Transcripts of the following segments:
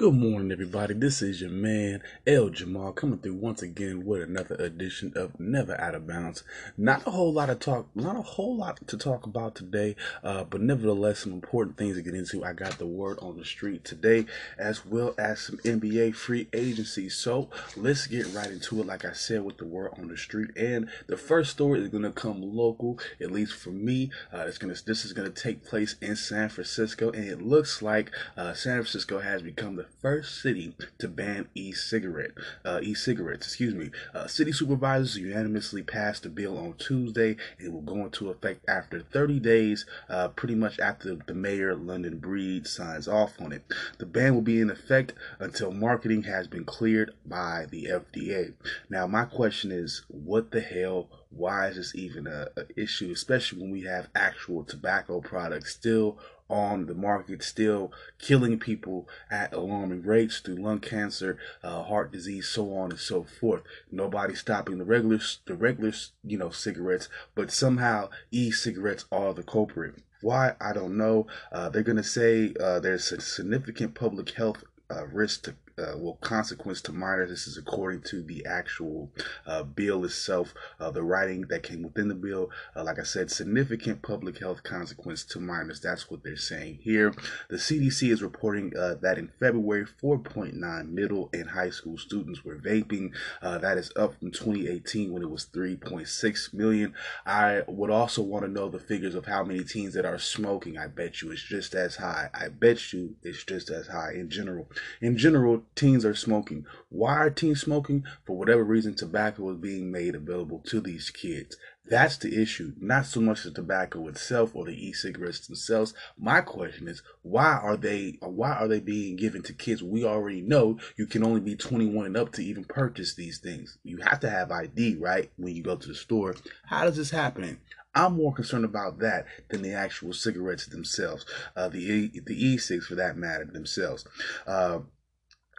Good morning, everybody. This is your man, El Jamal, coming through once again with another edition of Never Out of Bounds. Not a whole lot of talk, not a whole lot to talk about today, uh, but nevertheless, some important things to get into. I got the word on the street today, as well as some NBA free agency. So let's get right into it. Like I said, with the word on the street, and the first story is going to come local, at least for me. Uh, it's gonna, this is going to take place in San Francisco, and it looks like uh, San Francisco has become the first city to ban e-cigarette, uh, e-cigarettes. Excuse me. Uh, city supervisors unanimously passed the bill on Tuesday. It will go into effect after 30 days, uh, pretty much after the mayor London Breed signs off on it. The ban will be in effect until marketing has been cleared by the FDA. Now, my question is, what the hell? Why is this even a, a issue, especially when we have actual tobacco products still on the market, still killing people at alarming rates through lung cancer, uh, heart disease, so on and so forth. Nobody stopping the regular, the regular, you know, cigarettes, but somehow e-cigarettes are the culprit. Why I don't know. Uh, they're gonna say uh, there's a significant public health uh, risk to uh, well consequence to minors. This is according to the actual uh, bill itself, uh, the writing that came within the bill. Uh, like I said, significant public health consequence to minors. That's what they're saying here. The CDC is reporting uh, that in February, 4.9 middle and high school students were vaping. Uh, that is up from 2018 when it was 3.6 million. I would also want to know the figures of how many teens that are smoking. I bet you it's just as high. I bet you it's just as high in general. In general, teens are smoking. Why are teens smoking? For whatever reason, tobacco is being made available to these kids. That's the issue, not so much the tobacco itself or the e-cigarettes themselves. My question is, why are they why are they being given to kids? We already know you can only be 21 and up to even purchase these things. You have to have ID, right, when you go to the store. How does this happen? I'm more concerned about that than the actual cigarettes themselves, uh, the the e-cigs for that matter themselves. Uh,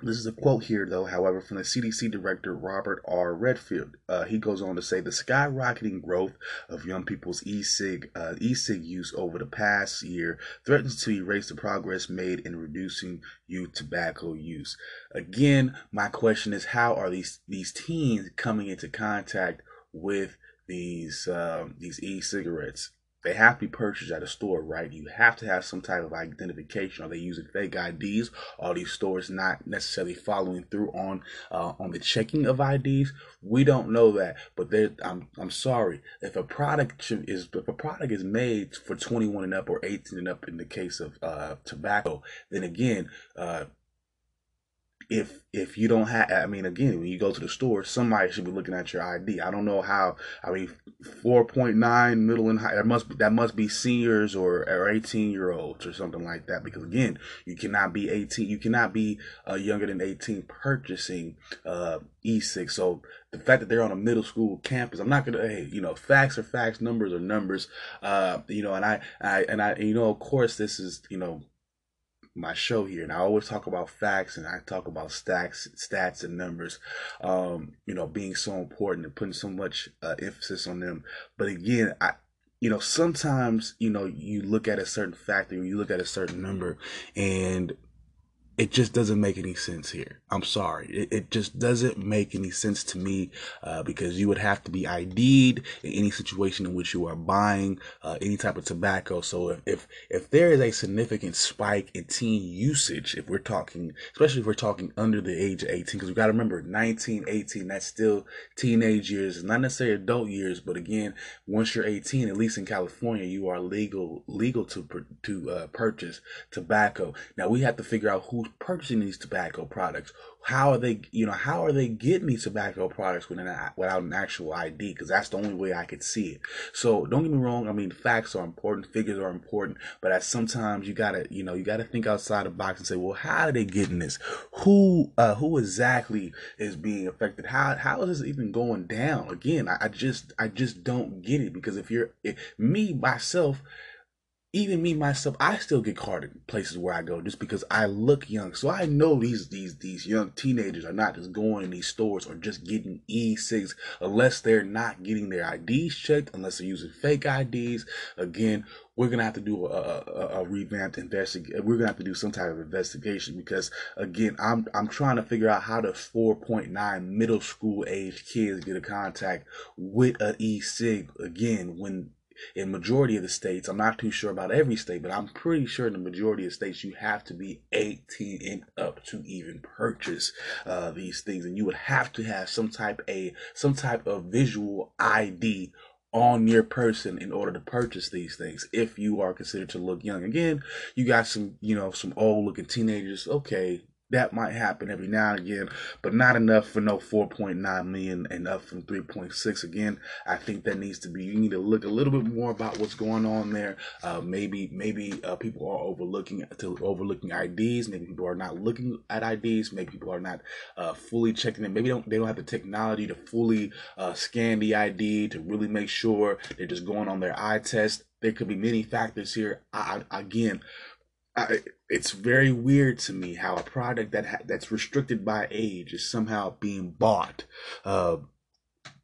this is a quote here, though, however, from the CDC director Robert R. Redfield. Uh, he goes on to say the skyrocketing growth of young people's e-cig, uh, use over the past year threatens to erase the progress made in reducing youth tobacco use. Again, my question is, how are these these teens coming into contact with these um, these e-cigarettes? They have to be purchased at a store, right? You have to have some type of identification. Are they using fake IDs? Are these stores not necessarily following through on uh, on the checking of IDs? We don't know that, but I'm I'm sorry if a product is if a product is made for 21 and up or 18 and up in the case of uh, tobacco, then again, uh, if if you don't have i mean again when you go to the store somebody should be looking at your id i don't know how i mean 4.9 middle and high that must that must be seniors or, or 18 year olds or something like that. Because again you cannot be 18 you cannot be uh, younger than 18 purchasing uh, e-cigs so the fact that they're on a middle school campus i'm not gonna hey you know facts are facts numbers are numbers. Uh you know and i i and i and, you know of course this is you know my show here, and I always talk about facts and I talk about stacks, stats, and numbers. Um, you know, being so important and putting so much uh, emphasis on them. But again, I you know sometimes you know you look at a certain factor, you look at a certain number, and it just doesn't make any sense here. I'm sorry. It, it just doesn't make any sense to me uh, because you would have to be ID'd in any situation in which you are buying uh, any type of tobacco. So if, if, if there is a significant spike in teen usage, if we're talking, especially if we're talking under the age of 18, because we got to remember 19, 18, that's still teenage years, not necessarily adult years, but again, once you're 18, at least in California, you are legal legal to to uh, purchase tobacco. Now we have to figure out who's purchasing these tobacco products how are they you know how are they getting these tobacco products without, without an actual id because that's the only way i could see it. So don't get me wrong i mean facts are important figures are important but at sometimes you gotta you know you gotta think outside the box and say well how are they getting this? Who uh who exactly is being affected? How how is this even going down? Again i, I just i just don't get it because if you're if, me myself even me myself, I still get carded places where I go just because I look young. So I know these these these young teenagers are not just going in these stores or just getting e-cigs unless they're not getting their IDs checked, unless they're using fake IDs. Again, we're gonna have to do a, a, a revamped investigation. We're gonna have to do some type of investigation because again, I'm I'm trying to figure out how the 4.9 middle school age kids get a contact with a e-cig again when in majority of the states i'm not too sure about every state but i'm pretty sure in the majority of states you have to be 18 and up to even purchase uh, these things. And you would have to have some type a some type of visual id on your person in order to purchase these things. If you are considered to look young again you got some you know some old looking teenagers okay that might happen every now and again, but not enough for no 4.9 million and up from 3.6. Again, I think that needs to be. You need to look a little bit more about what's going on there. Uh, maybe maybe uh, people are overlooking to overlooking IDs. Maybe people are not looking at IDs. Maybe people are not uh, fully checking it. Maybe they don't they don't have the technology to fully uh, scan the ID to really make sure they're just going on their eye test. There could be many factors here. I, I, again, I, it's very weird to me how a product that ha- that's restricted by age is somehow being bought uh,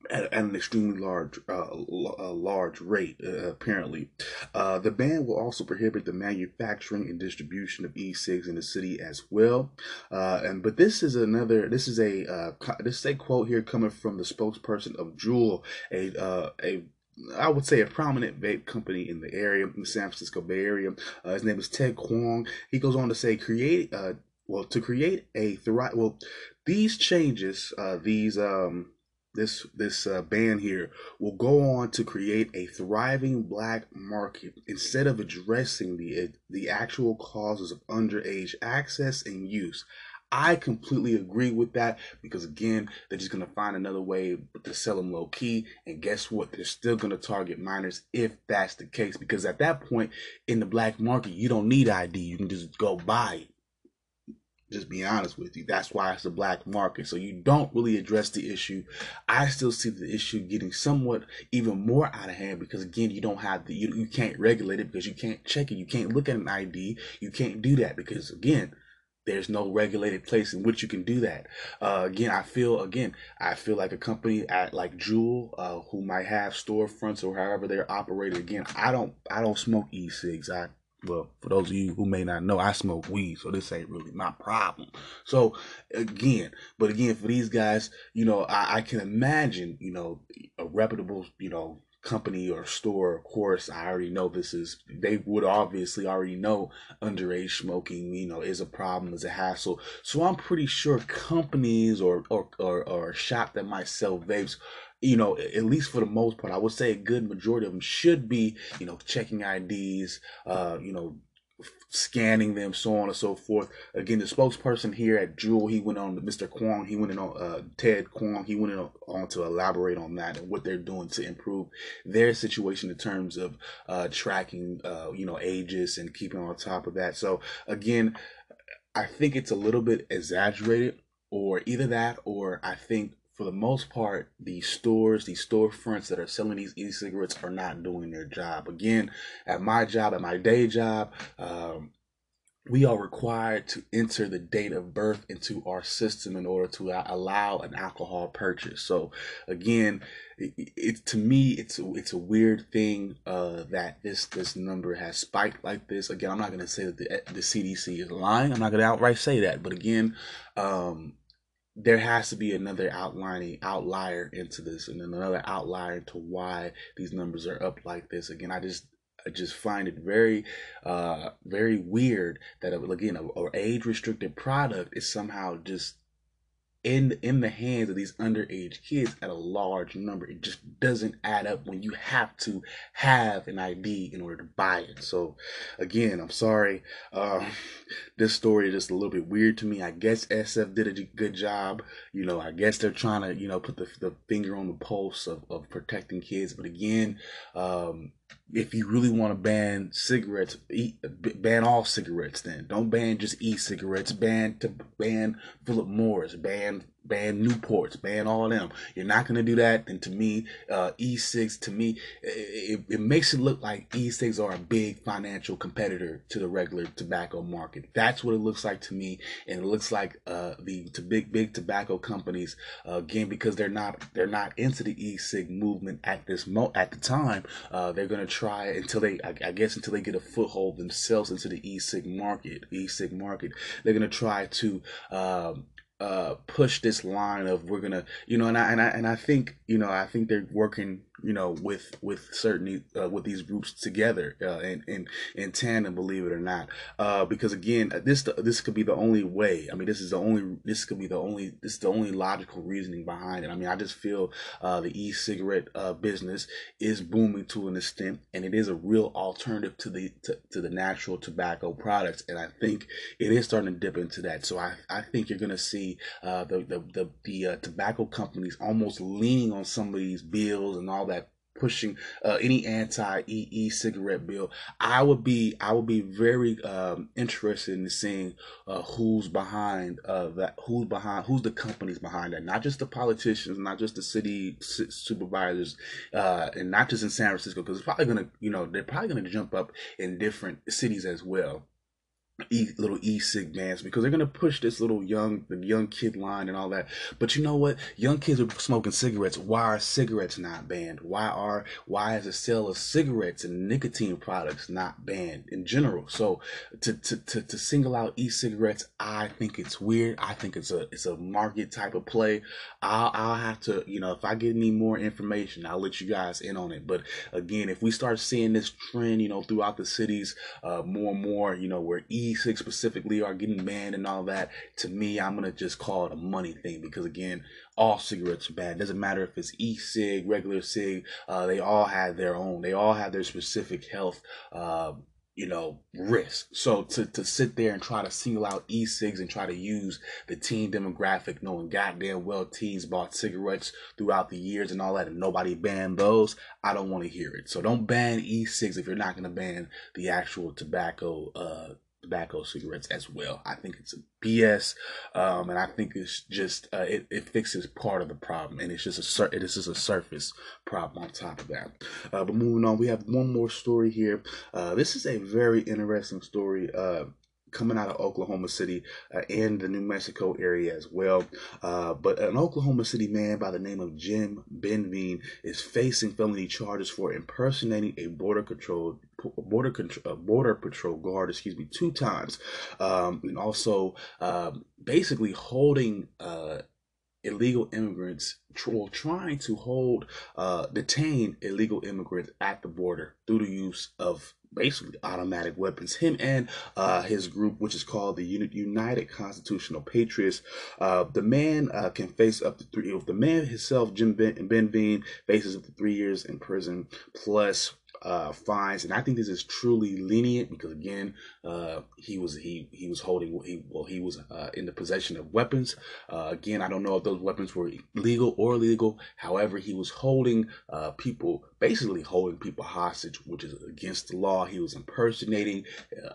at, at, an extremely large uh, large rate. Uh, apparently, uh, the ban will also prohibit the manufacturing and distribution of e-cigs in the city as well. Uh, and but this is another. This is a uh, this is a quote here coming from the spokesperson of Juul, a a I would say a prominent vape company in the area, in the San Francisco Bay Area. Uh, his name is Ted Kwong. He goes on to say, create, uh, well, to create a thrive. Well, these changes, uh, these um, this this uh, ban here will go on to create a thriving black market instead of addressing the the actual causes of underage access and use. I completely agree with that because again, they're just gonna find another way to sell them low key, and guess what? They're still gonna target minors if that's the case. Because at that point in the black market, you don't need ID; you can just go buy it. Just be honest with you. That's why it's a black market. So you don't really address the issue. I still see the issue getting somewhat even more out of hand because again, you don't have the you, you can't regulate it because you can't check it. You can't look at an ID. You can't do that because again there's no regulated place in which you can do that. Uh, again, I feel again, I feel like a company at like Juul, uh, who might have storefronts or however they're operated. Again, I don't, I don't smoke e-cigs. I well, for those of you who may not know, I smoke weed, so this ain't really my problem. So again, but again, for these guys, you know, I, I can imagine, you know, a reputable, you know, company or store, of course, I already know this is, they would obviously already know underage smoking, you know, is a problem, is a hassle. So I'm pretty sure companies or, or, or, or shop that might sell vapes you know, at least for the most part, I would say a good majority of them should be, you know, checking IDs, uh, you know, scanning them, so on and so forth. Again, the spokesperson here at Juul, he went on, Mr. Kwong, he went in on, uh, Ted Kwong, he went on, on, to elaborate on that and what they're doing to improve their situation in terms of uh, tracking, uh, you know, ages and keeping on top of that. So, again, I think it's a little bit exaggerated, or either that, or I think for the most part, these stores, these storefronts that are selling these e-cigarettes are not doing their job. Again, at my job, at my day job, um, we are required to enter the date of birth into our system in order to allow an alcohol purchase. So again, it, it to me it's it's a weird thing uh, that this this number has spiked like this. Again, I'm not going to say that the, the CDC is lying. I'm not going to outright say that, but again, um, there has to be another outlining outlier into this and then another outlier to why these numbers are up like this. Again i just i just find it very uh very weird that again a, a age restricted product is somehow just in in the hands of these underage kids at a large number. It just doesn't add up when you have to have an ID in order to buy it. So, again, I'm sorry. Uh, this story is just a little bit weird to me. I guess SF did a good job. You know, I guess they're trying to you know put the the finger on the pulse of of protecting kids. But again, um, if you really want to ban cigarettes, eat, ban all cigarettes. Then don't ban just e-cigarettes. Ban to ban Philip Morris. Ban ban Newports, ban all of them. You're not to do that. And to me, uh, e-cigs, to me, it, it, makes it look like e-cigs are a big financial competitor to the regular tobacco market. That's what it looks like to me. And it looks like uh, the to big, big tobacco companies, uh, again, because they're not they're not into the e-cig movement at this mo at the time, uh, they're to try until they, I, I guess, until they get a foothold themselves into the e-cig market, e-cig market. They're to try to um, uh, push this line of we're gonna, you know, and I and I and I think, you know, I think they're working you know, with with certainly uh, with these groups together uh, and in in tandem, believe it or not. Uh, because again, this this could be the only way. I mean, this is the only this could be the only this is the only logical reasoning behind it. I mean, I just feel uh, the e-cigarette uh, business is booming to an extent, and it is a real alternative to the to, to the natural tobacco products, and I think it is starting to dip into that. So I I think you're gonna see uh, the the the, the tobacco companies almost leaning on some of these bills and all that pushing uh, any anti e cigarette bill. I would be I would be very um, interested in seeing uh, who's behind uh, that, who's behind, who's the companies behind that. Not just the politicians, not just the city supervisors, uh, and not just in San Francisco, because it's probably gonna, you know, they're probably gonna jump up in different cities as well e, little e-cig bands because they're gonna push this little young the young kid line and all that. But you know what? Young kids are smoking cigarettes. Why are cigarettes not banned? Why are why is the sale of cigarettes and nicotine products not banned in general? So to to to, to single out e-cigarettes, I think it's weird. I think it's a it's a market type of play. I'll I'll have to you know if I get any more information, I'll let you guys in on it. But again, if we start seeing this trend, you know, throughout the cities, uh, more and more, you know, where e e-cig specifically are getting banned and all that, to me, I'm gonna just call it a money thing because again, all cigarettes are bad. It doesn't matter if it's e-cig, regular cig. Uh, they all have their own. They all have their specific health. Uh, you know, risk. So to, to sit there and try to single out e-cigs and try to use the teen demographic, knowing goddamn well teens bought cigarettes throughout the years and all that, and nobody banned those, I don't want to hear it. So don't ban e-cigs if you're not going to ban the actual tobacco uh, tobacco cigarettes as well. I think it's a BS, um, and I think it's just uh, it, it fixes part of the problem, and it's just a sur- it is just a surface problem on top of that. Uh, but moving on, we have one more story here. Uh, this is a very interesting story. Uh, coming out of Oklahoma City uh, and the New Mexico area as well. Uh, but an Oklahoma City man by the name of Jim Benveen is facing felony charges for impersonating a border control border control, uh, border patrol guard, excuse me, two times, um, and also um, basically holding uh, illegal immigrants, well, trying to hold, uh, detain illegal immigrants at the border through the use of basically automatic weapons. Him and uh, his group, which is called the United Constitutional Patriots, uh, the man uh, can face up to three. If the man himself, Jim Ben, ben faces up to three years in prison plus uh, fines, and I think this is truly lenient because again, uh, he was he he was holding he well he was uh, in the possession of weapons. Uh, again, I don't know if those weapons were legal or illegal. However, he was holding uh, people basically holding people hostage, which is against the law. He was impersonating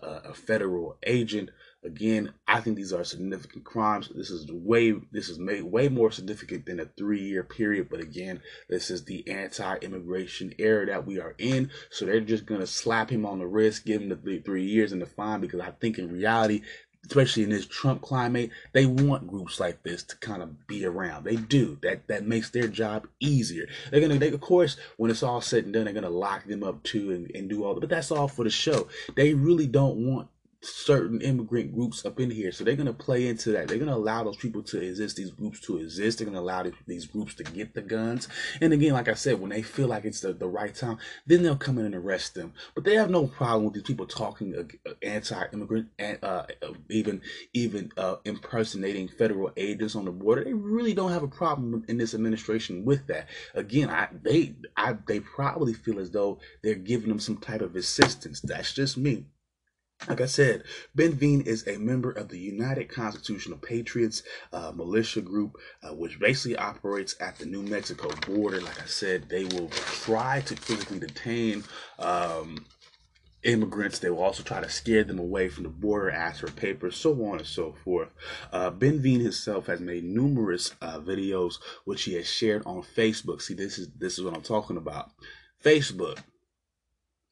a, a federal agent. Again, I think these are significant crimes. This is way this is made way more significant than a three year period. But again, this is the anti-immigration era that we are in. So they're just gonna slap him on the wrist, give him the three years and the fine because I think in reality especially in this Trump climate, they want groups like this to kind of be around. They do. That that makes their job easier. They're gonna, they, of course, when it's all said and done, they're gonna lock them up too and, and do all. But that's all for the show. They really don't want certain immigrant groups up in here. So they're going to play into that. They're going to allow those people to exist, these groups to exist. They're going to allow these groups to get the guns. And again, like I said, when they feel like it's the, the right time, then they'll come in and arrest them. But they have no problem with these people talking uh, anti-immigrant and uh, even even uh, impersonating federal agents on the border. They really don't have a problem in this administration with that. Again, I they I they probably feel as though they're giving them some type of assistance. That's just me. Like I said, Benveen is a member of the United Constitutional Patriots uh, militia group, uh, which basically operates at the New Mexico border. Like I said, they will try to physically detain um, immigrants. They will also try to scare them away from the border, ask for papers, so on and so forth. Uh, ben Veen himself has made numerous uh, videos which he has shared on Facebook. See, this is this is what I'm talking about. Facebook.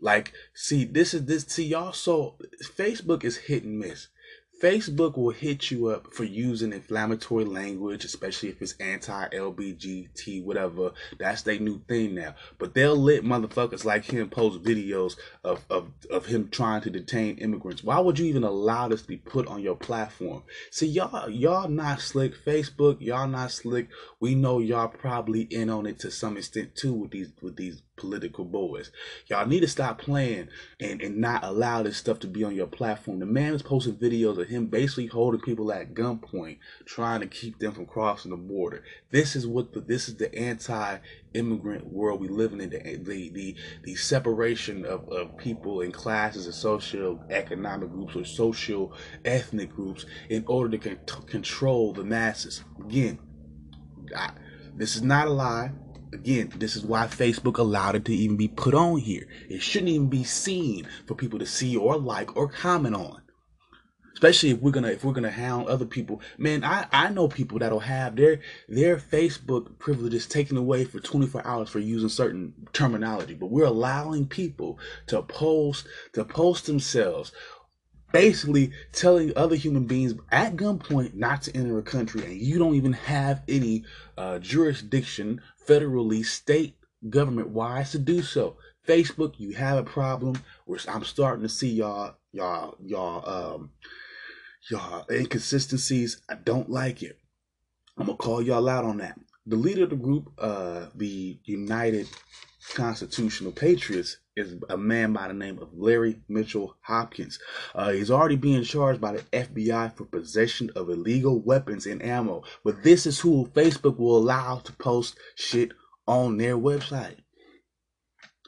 Like, see, this is this. See, y'all. So Facebook is hit and miss. Facebook will hit you up for using inflammatory language, especially if it's anti LBGT, whatever. That's their new thing now. But they'll let motherfuckers like him post videos of, of, of him trying to detain immigrants. Why would you even allow this to be put on your platform? See, y'all, y'all not slick. Facebook, y'all not slick. We know y'all probably in on it to some extent too with these with these political boys. Y'all need to stop playing and, and not allow this stuff to be on your platform. The man is posting videos of him basically holding people at gunpoint, trying to keep them from crossing the border. This is what the this is the anti-immigrant world we live in. The the the, the separation of, of people and classes and social economic groups or social ethnic groups in order to con- control the masses. Again, I, this is not a lie again, this is why Facebook allowed it to even be put on here. It shouldn't even be seen for people to see or like or comment on. Especially if we're gonna if we're gonna hound other people. Man, I, I know people that'll have their their Facebook privileges taken away for 24 hours for using certain terminology. But we're allowing people to post to post themselves basically telling other human beings at gunpoint not to enter a country and you don't even have any uh, jurisdiction federally state government wise to do so. Facebook you have a problem. I'm starting to see y'all y'all y'all um y'all inconsistencies. I don't like it. I'm gonna call y'all out on that the leader of the group uh the united constitutional patriots is a man by the name of Larry Mitchell Hopkins. Uh, he's already being charged by the FBI for possession of illegal weapons and ammo. But this is who Facebook will allow to post shit on their website.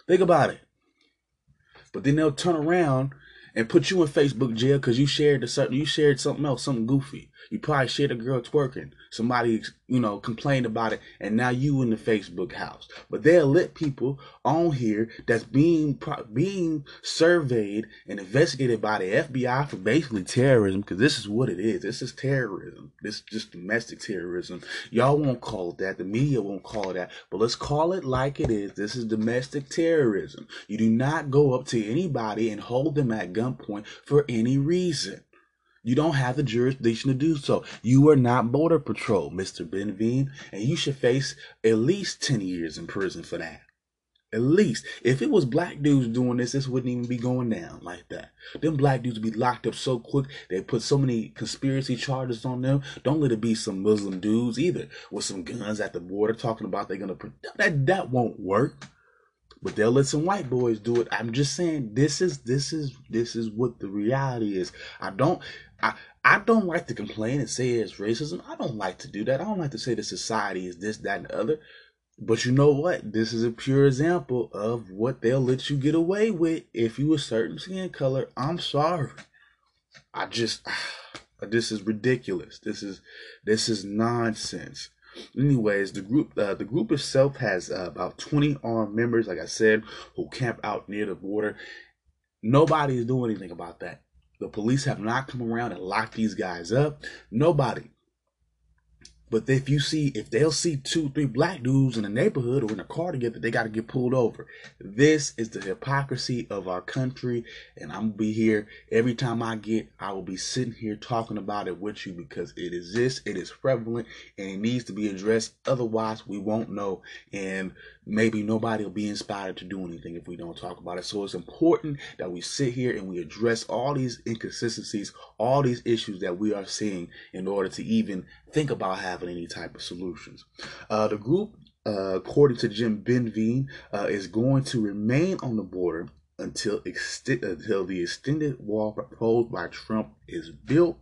Think about it. But then they'll turn around and put you in Facebook jail because you shared a certain you shared something else, something goofy. You probably shared a girl twerking. Somebody, you know, complained about it, and now you in the Facebook house. But they'll let people on here that's being being surveyed and investigated by the FBI for basically terrorism, because this is what it is. This is terrorism. This is just domestic terrorism. Y'all won't call it that. The media won't call it that. But let's call it like it is. This is domestic terrorism. You do not go up to anybody and hold them at gunpoint for any reason. You don't have the jurisdiction to do so. You are not Border Patrol, Mr. Ben Veen, and you should face at least 10 years in prison for that. At least. If it was black dudes doing this, this wouldn't even be going down like that. Them black dudes would be locked up so quick. They put so many conspiracy charges on them. Don't let it be some Muslim dudes either with some guns at the border talking about they're gonna that that won't work. But they'll let some white boys do it. I'm just saying this is this is this is what the reality is. I don't I, I don't like to complain and say it's racism. I don't like to do that. I don't like to say the society is this, that, and the other. But you know what? This is a pure example of what they'll let you get away with if you a certain skin color. I'm sorry. I just this is ridiculous. This is this is nonsense. Anyways, the group uh, the group itself has uh, about 20 armed members, like I said, who camp out near the border. Nobody is doing anything about that. The police have not come around and locked these guys up. Nobody. But if you see, if they'll see two, three black dudes in a neighborhood or in a car together, they got to get pulled over. This is the hypocrisy of our country. And I'm to be here every time I get, I will be sitting here talking about it with you because it exists, it is prevalent, and it needs to be addressed. Otherwise, we won't know. And maybe nobody will be inspired to do anything if we don't talk about it. So it's important that we sit here and we address all these inconsistencies, all these issues that we are seeing in order to even think about having any type of solutions. Uh, the group, uh, according to Jim Benveen, uh, is going to remain on the border until ext- until the extended wall proposed by Trump is built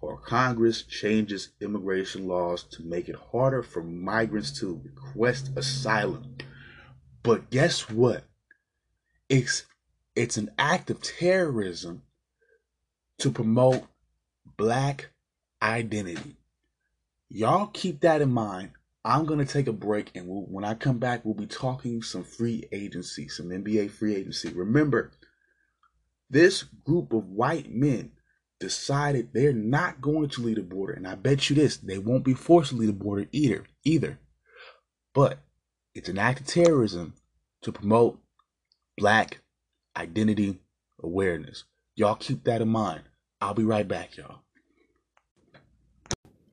or Congress changes immigration laws to make it harder for migrants to request asylum. But guess what? It's it's an act of terrorism to promote black identity. Y'all keep that in mind. I'm gonna take a break, and we'll, when I come back, we'll be talking some free agency, some NBA free agency. Remember, this group of white men decided they're not going to lead the border, and I bet you this, they won't be forced to lead the border either. Either, but it's an act of terrorism to promote black identity awareness. Y'all keep that in mind. I'll be right back, y'all.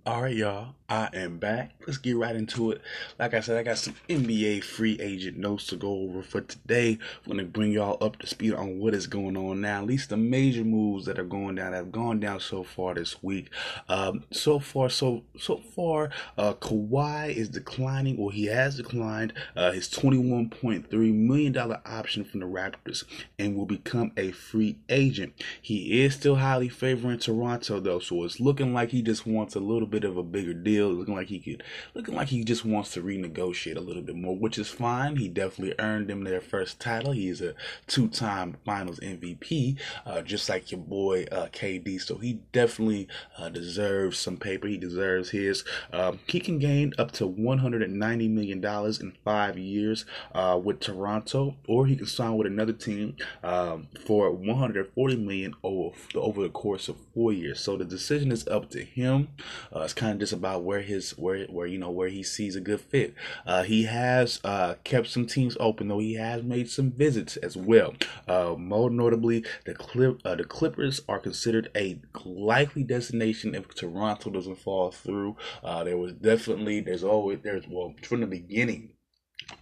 All right, y'all. I am back. Let's get right into it. Like I said, I got some NBA free agent notes to go over for today. I'm going to bring y'all up to speed on what is going on now. At least the major moves that are going down have gone down so far this week. Um, so far, so so far, uh, Kawhi is declining, or he has declined uh, his 21.3 million dollar option from the Raptors, and will become a free agent. He is still highly favoring Toronto, though, so it's looking like he just wants a little bit of a bigger deal, looking like he could, looking like he just wants to renegotiate a little bit more, which is fine. He definitely earned them their first title. He is a two-time Finals MVP, uh, just like your boy uh, KD. So he definitely uh, deserves some paper. He deserves his. Um, he can gain up to 190 million dollars in five years uh, with Toronto, or he can sign with another team um, for 140 million over over the course of four years. So the decision is up to him. Uh, it's kind of just about where his where where you know where he sees a good fit. Uh, he has uh, kept some teams open though. He has made some visits as well. Uh, more notably, the clip uh, the Clippers are considered a likely destination if Toronto doesn't fall through. Uh, there was definitely there's always there's well from the beginning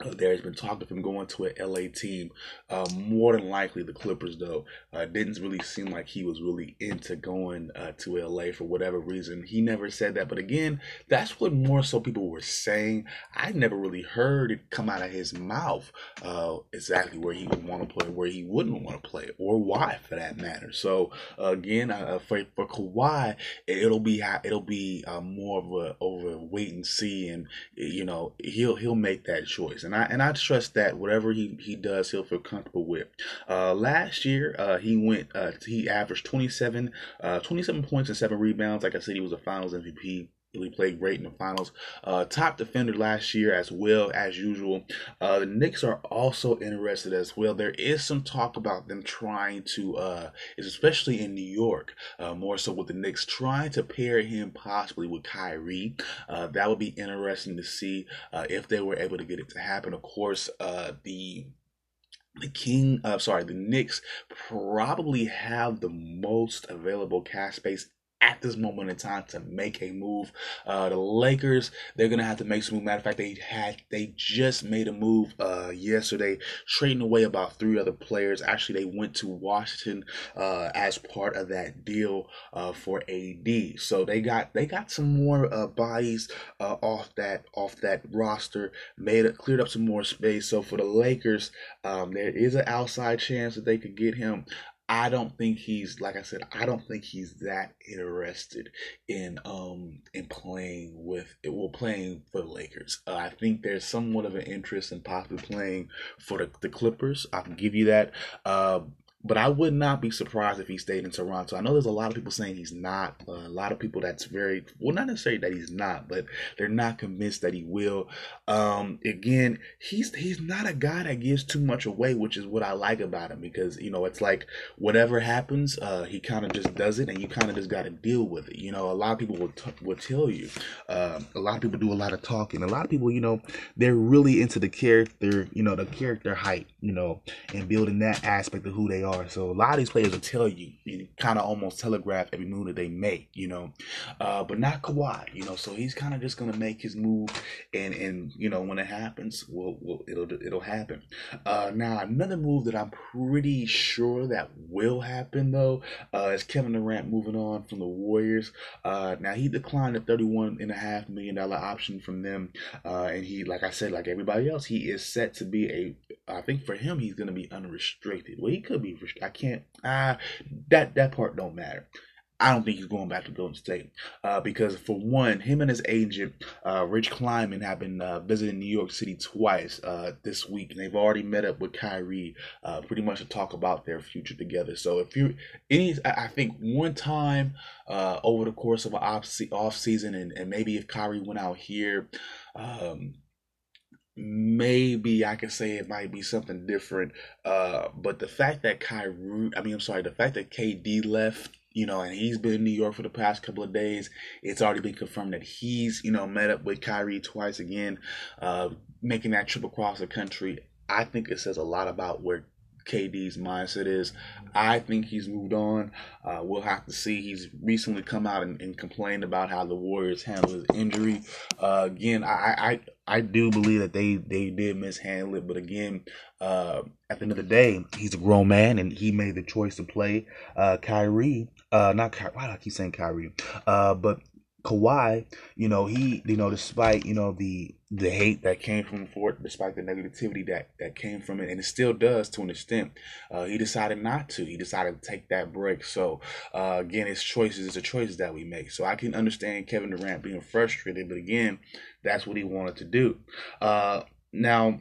there's been talk of him going to an LA team. Uh, more than likely, the Clippers, though, uh, didn't really seem like he was really into going uh, to LA for whatever reason. He never said that, but again, that's what more so people were saying. I never really heard it come out of his mouth uh, exactly where he would want to play, where he wouldn't want to play, or why, for that matter. So again, uh, for for Kawhi, it'll be it'll be more of a over wait and see, and you know he'll he'll make that choice and I and I trust that whatever he, he does, he'll feel comfortable with. Uh, last year, uh, he went uh, he averaged 27, uh, 27 points and seven rebounds. Like I said, he was a Finals MVP really played great in the finals. Uh, top defender last year as well as usual. Uh, the Knicks are also interested as well. There is some talk about them trying to, uh, especially in New York, uh, more so with the Knicks trying to pair him possibly with Kyrie. Uh, that would be interesting to see uh, if they were able to get it to happen. Of course, uh, the the King, uh, sorry, the Knicks probably have the most available cash space at this moment in time to make a move. Uh, the Lakers, they're gonna have to make some move. Matter of fact, they had they just made a move uh, yesterday, trading away about three other players. Actually, they went to Washington uh, as part of that deal uh, for AD. So they got they got some more uh, bodies uh, off that off that roster, made it cleared up some more space. So for the Lakers, um, there is an outside chance that they could get him. I don't think he's like I said. I don't think he's that interested in um in playing with it. well playing for the Lakers. Uh, I think there's somewhat of an interest in possibly playing for the, the Clippers. I can give you that. Uh, but I would not be surprised if he stayed in Toronto. I know there's a lot of people saying he's not. Uh, a lot of people that's very well, not necessarily that he's not, but they're not convinced that he will. Um, again, he's he's not a guy that gives too much away, which is what I like about him because you know it's like whatever happens, uh, he kind of just does it, and you kind of just got to deal with it. You know, a lot of people will t- will tell you. Uh, a lot of people do a lot of talking. A lot of people, you know, they're really into the character, you know, the character height, you know, and building that aspect of who they are are. So a lot of these players will tell you, you kind of almost telegraph every move that they make, you know. Uh, but not Kawhi, you know. So he's kind of just gonna make his move, and and you know when it happens, well, well it'll it'll happen. Uh, now another move that I'm pretty sure that will happen though uh, is Kevin Durant moving on from the Warriors. Uh, now he declined a 31 and a half million dollar option from them, uh, and he, like I said, like everybody else, he is set to be a. I think for him, he's gonna be unrestricted. Well, he could be I can't. Uh, that that part don't matter. I don't think he's going back to Golden State uh, because, for one, him and his agent uh, Rich Kleiman have been uh, visiting New York City twice uh, this week, and they've already met up with Kyrie, uh, pretty much to talk about their future together. So, if you any, I think one time uh, over the course of an off, off season, and, and maybe if Kyrie went out here. Um, maybe I could say it might be something different. Uh, but the fact that Kyrie, I mean, I'm sorry, the fact that KD left, you know, and he's been in New York for the past couple of days, it's already been confirmed that he's, you know, met up with Kyrie twice again, uh, making that trip across the country. I think it says a lot about where KD's mindset is. I think he's moved on. Uh, we'll have to see. He's recently come out and, and complained about how the Warriors handled his injury. Uh, again, I, I I do believe that they they did mishandle it, but again, uh, at the end of the day, he's a grown man and he made the choice to play. Uh, Kyrie, uh, not Kyrie. Why do I keep saying Kyrie? Uh, but Kawhi, you know, he, you know, despite, you know, the the hate that came from Fort, despite the negativity that that came from it, and it still does to an extent, uh, he decided not to. He decided to take that break. So uh, again, it's choices. It's the choices that we make. So I can understand Kevin Durant being frustrated, but again, that's what he wanted to do. Uh, now,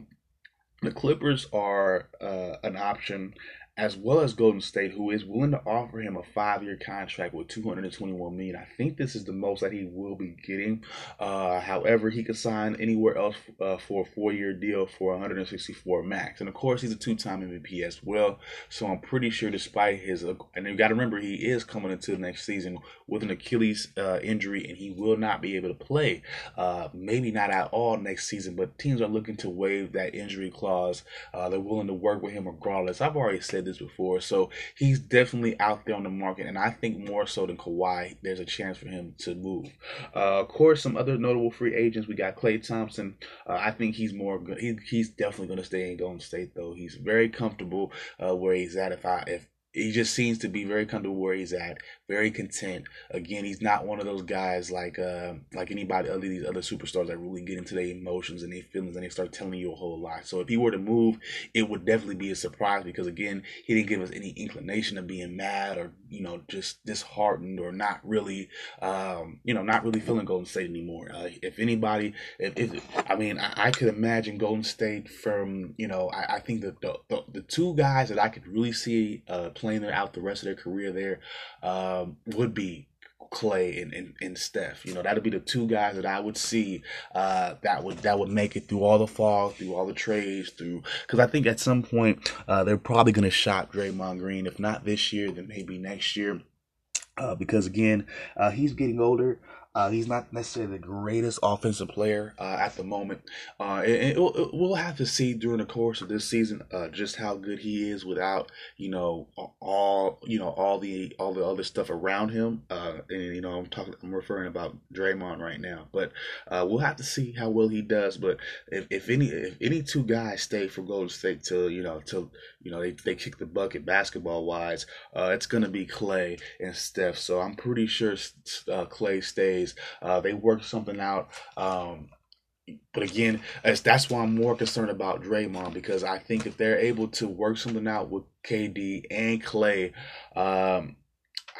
the Clippers are uh, an option as well as Golden State, who is willing to offer him a five-year contract with 221 million. I think this is the most that he will be getting. Uh, however, he could sign anywhere else uh, for a four-year deal for 164 max. And of course, he's a two-time MVP as well. So I'm pretty sure, despite his, uh, and you got to remember, he is coming into the next season with an Achilles uh, injury, and he will not be able to play. Uh, maybe not at all next season, but teams are looking to waive that injury clause. They're willing to work with him regardless. I've already said this before. So he's definitely out there on the market, and I think more so than Kawhi, there's a chance for him to move. Uh, of course, some other notable free agents. We got Klay Thompson. Uh, I think he's more. He, he's definitely going to stay in Golden State, though. He's very comfortable uh, where he's at. If I if he just seems to be very comfortable where he's at, very content. Again, he's not one of those guys like uh, like anybody other these other superstars that really get into their emotions and their feelings and they start telling you a whole lot. So if he were to move, it would definitely be a surprise because again, he didn't give us any inclination of being mad or you know just disheartened or not really um, you know not really feeling Golden State anymore. Uh, if anybody, if, if I mean, I, I, could imagine Golden State from you know I, I think that the, the, the two guys that I could really see uh, playing there out the rest of their career there um, would be Klay and, and, and Steph. You know, that'd be the two guys that I would see uh, that would that would make it through all the fall, through all the trades, through because I think at some point uh, they're probably to shop Draymond Green. If not this year, then maybe next year. Uh, because again, uh, he's getting older. Uh, he's not necessarily the greatest offensive player uh, at the moment. Uh, and, we'll, have to see during the course of this season uh, just how good he is without you know all you know all the all the other stuff around him. Uh, and you know I'm talking I'm referring about Draymond right now, but uh, we'll have to see how well he does. But if, if any if any two guys stay for Golden State till you know till you know they, they kick the bucket basketball wise, Uh, it's gonna be Klay and Steph. So I'm pretty sure Klay stays uh, they worked something out. Um, but again, that's why I'm more concerned about Draymond because I think if they're able to work something out with KD and Klay, um,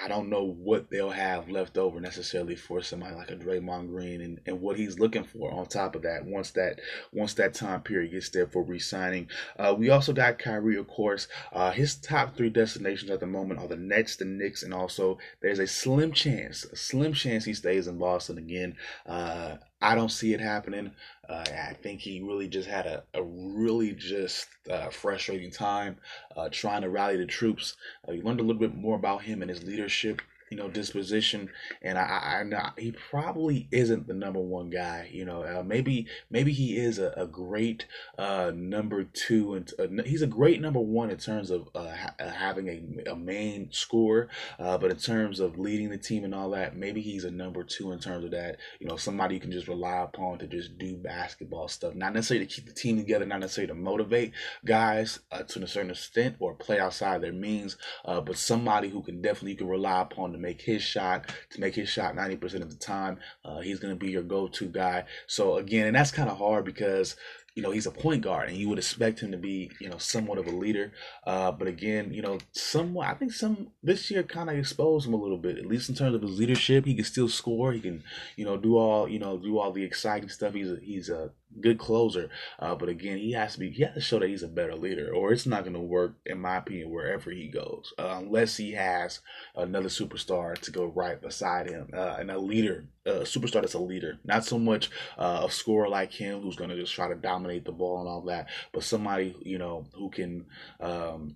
I don't know what they'll have left over necessarily for somebody like a Draymond Green and, and what he's looking for on top of that once that once that time period gets there for re-signing. Uh, we also got Kyrie, of course. Uh, his top three destinations at the moment are the Nets, the Knicks, and also there's a slim chance, a slim chance he stays in Boston again. Uh, I don't see it happening. Uh, I think he really just had a, a really just uh, frustrating time uh, trying to rally the troops. Uh, you learned a little bit more about him and his leadership you know, disposition, and I, I, I, he probably isn't the number one guy. You know, uh, maybe maybe he is a, a great uh, number two, and uh, he's a great number one in terms of uh, ha- uh, having a, a main scorer. Uh, but in terms of leading the team and all that, maybe he's a number two in terms of that. You know, somebody you can just rely upon to just do basketball stuff, not necessarily to keep the team together, not necessarily to motivate guys to a certain extent or play outside their means, but somebody who can definitely you can rely upon to make his shot, to make his shot 90% of the time. Uh, he's going to be your go to guy. So, again, and that's kind of hard because you know, he's a point guard, and you would expect him to be, you know, somewhat of a leader. Uh, but again, you know, somewhat, I think some this year kind of exposed him a little bit, at least in terms of his leadership. He can still score. He can, you know, do all, you know, do all the exciting stuff. He's a, he's a good closer. Uh, but again, he has to be he has to show that he's a better leader, or it's not going to work, in my opinion, wherever he goes, uh, unless he has another superstar to go right beside him uh, and a leader, a superstar that's a leader, not so much uh, a scorer like him who's going to just try to dominate the ball and all that, but somebody you know who can. Um,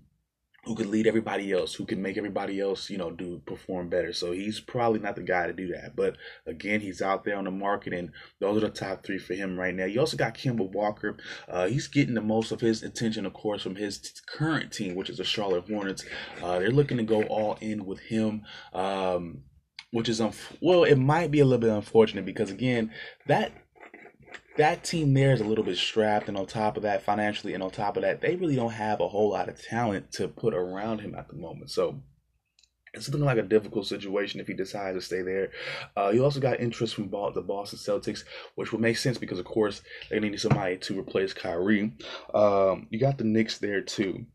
who could lead everybody else, who can make everybody else, you know, do perform better. So he's probably not the guy to do that. But again, he's out there on the market, and those are the top three for him right now. You also got Kemba Walker. Uh, he's getting the most of his attention, of course, from his current team, which is the Charlotte Hornets. Uh, they're looking to go all in with him. Um, which is well, it might be a little bit unfortunate because again, that that team there is a little bit strapped, and on top of that, financially, and on top of that, they really don't have a whole lot of talent to put around him at the moment. So it's looking like a difficult situation if he decides to stay there. Uh, you also got interest from the Boston Celtics, which would make sense because, of course, they need somebody to replace Kyrie. Um, you got the Knicks there too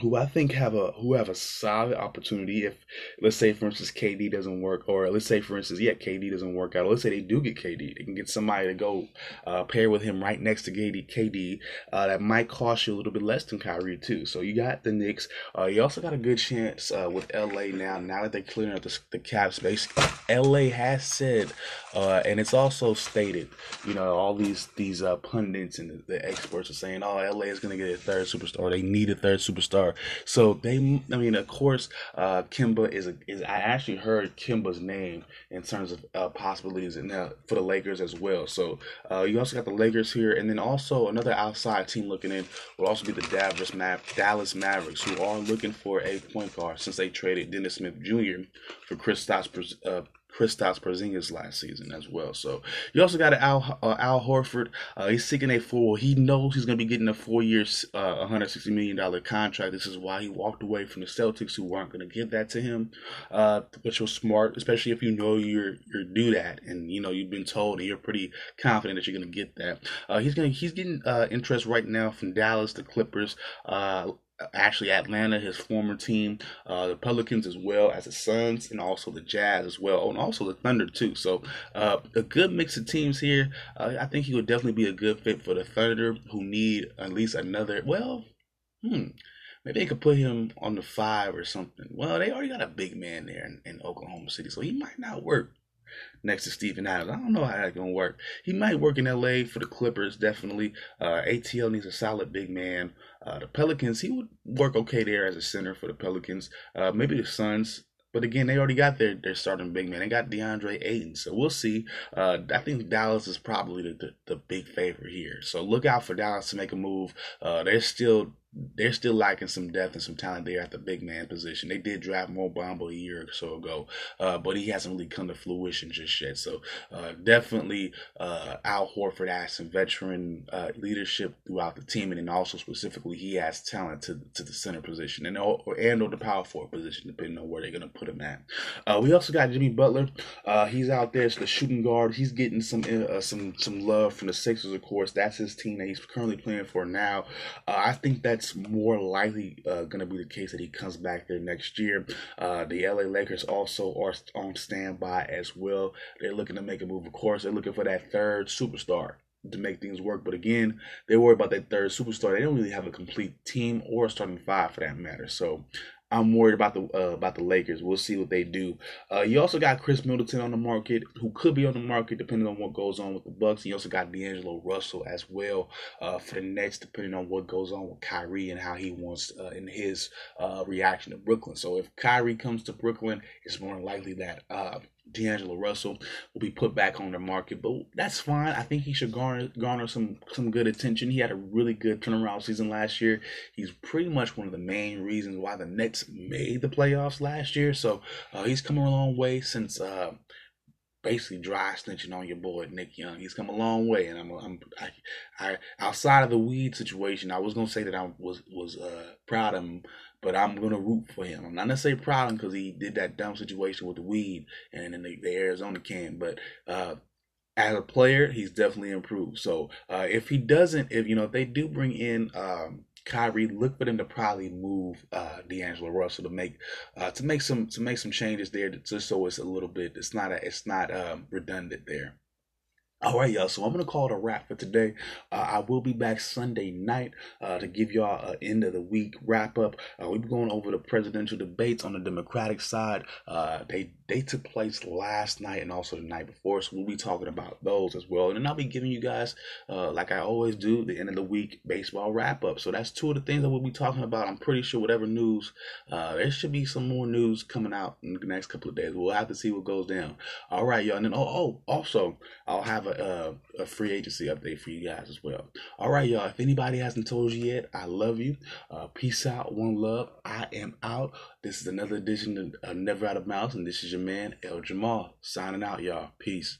who I think have a who have a solid opportunity if let's say for instance KD doesn't work or let's say for instance yeah KD doesn't work out. Let's say they do get KD they can get somebody to go uh, pair with him right next to KD KD uh, that might cost you a little bit less than Kyrie too. So you got the Knicks. Uh, you also got a good chance uh, with LA now now that they're clearing up the, the cap space. LA has said uh, and it's also stated you know all these these uh, pundits and the, the experts are saying oh LA is going to get a third superstar. They need a third superstar So they, I mean, of course, uh, Kemba is a, is. I actually heard Kemba's name in terms of uh, possibilities and uh, for the Lakers as well. So uh, you also got the Lakers here, and then also another outside team looking in will also be the Dallas Dallas Mavericks, who are looking for a point guard since they traded Dennis Smith Jr. for Kristaps uh, Kristaps Porzingis last season as well. So you also got Al uh, Al Horford. Uh, he's seeking a four. He knows he's going to be getting a four years, uh, 160 million dollar contract. This is why he walked away from the Celtics, who weren't going to give that to him, uh, which was smart, especially if you know you're you're due that, and you know you've been told, and you're pretty confident that you're going to get that. Uh, he's going he's getting uh, interest right now from Dallas, the Clippers. Actually Atlanta, his former team, uh, the Pelicans as well as the Suns, and also the Jazz as well, and also the Thunder too. So uh, a good mix of teams here. Uh, I think he would definitely be a good fit for the Thunder, who need at least another. Well, hmm. Maybe they could put him on the five or something. Well, they already got a big man there in, in Oklahoma City, so he might not work next to Steven Adams. I don't know how that's gonna work. He might work in LA for the Clippers, definitely. Uh, ATL needs a solid big man. Uh, the Pelicans, he would work okay there as a center for the Pelicans. Uh, maybe the Suns. But again, they already got their, their starting big man. They got DeAndre Ayton. So we'll see. Uh, I think Dallas is probably the, the, the, big favorite here. So look out for Dallas to make a move. Uh, they're still they're still lacking some depth and some talent there at the big man position. They did draft Mo Bamba a year or so ago, uh, but he hasn't really come to fruition just yet. So uh, definitely uh, Al Horford has some veteran uh, leadership throughout the team, and then also specifically he has talent to, to the center position and or, and or the power forward position, depending on where they're to put him at. Uh, we also got Jimmy Butler. Uh, he's out there as the shooting guard. He's getting some some some love from the Sixers, of course. That's his team that he's currently playing for now. I think that's it's more likely uh, going to be the case that he comes back there next year. Uh, the LA Lakers also are on standby as well. They're looking to make a move. Of course, they're looking for that third superstar to make things work. But again, they worry about that third superstar. They don't really have a complete team or starting five for that matter. So I'm worried about the uh, about the Lakers. We'll see what they do. Uh, you also got Khris Middleton on the market, who could be on the market depending on what goes on with the Bucks. You also got D'Angelo Russell as well uh, for the Nets, depending on what goes on with Kyrie and how he wants uh, in his uh, reaction to Brooklyn. So if Kyrie comes to Brooklyn, it's more likely that uh, D'Angelo Russell will be put back on the market, but that's fine. I think he should garner garner some some good attention. He had a really good turnaround season last year. He's pretty much one of the main reasons why the Nets made the playoffs last year. So uh, he's come a long way since uh, basically dry snitching on your boy Nick Young. He's come a long way, and I'm, I'm I, I outside of the weed situation, I was gonna say that I was was uh, proud of him but I'm gonna root for him. I'm not gonna say proud of him because he did that dumb situation with the weed and in the, the Arizona can, but uh, as a player, he's definitely improved. So uh, if he doesn't, if you know, if they do bring in um, Kyrie, look for them to probably move uh, D'Angelo Russell to make uh, to make some to make some changes there, just so it's a little bit. It's not a, it's not um, redundant there. All right, y'all. So I'm gonna call it a wrap for today. Uh, I will be back Sunday night uh, to give y'all an end of the week wrap up. Uh, we'll be going over the presidential debates on the Democratic side. Uh, they they took place last night and also the night before, so we'll be talking about those as well. And then I'll be giving you guys, uh, like I always do, the end of the week baseball wrap up. So that's two of the things that we'll be talking about. I'm pretty sure whatever news, uh, there should be some more news coming out in the next couple of days. We'll have to see what goes down. All right, y'all. And then oh, oh also I'll have have a, a, a free agency update for you guys as well. All right, y'all. If anybody hasn't told you yet, I love you. Uh, peace out. One love. I am out. This is another edition of uh, Never Out of Bounds, and this is your man El Jamal signing out, y'all. Peace.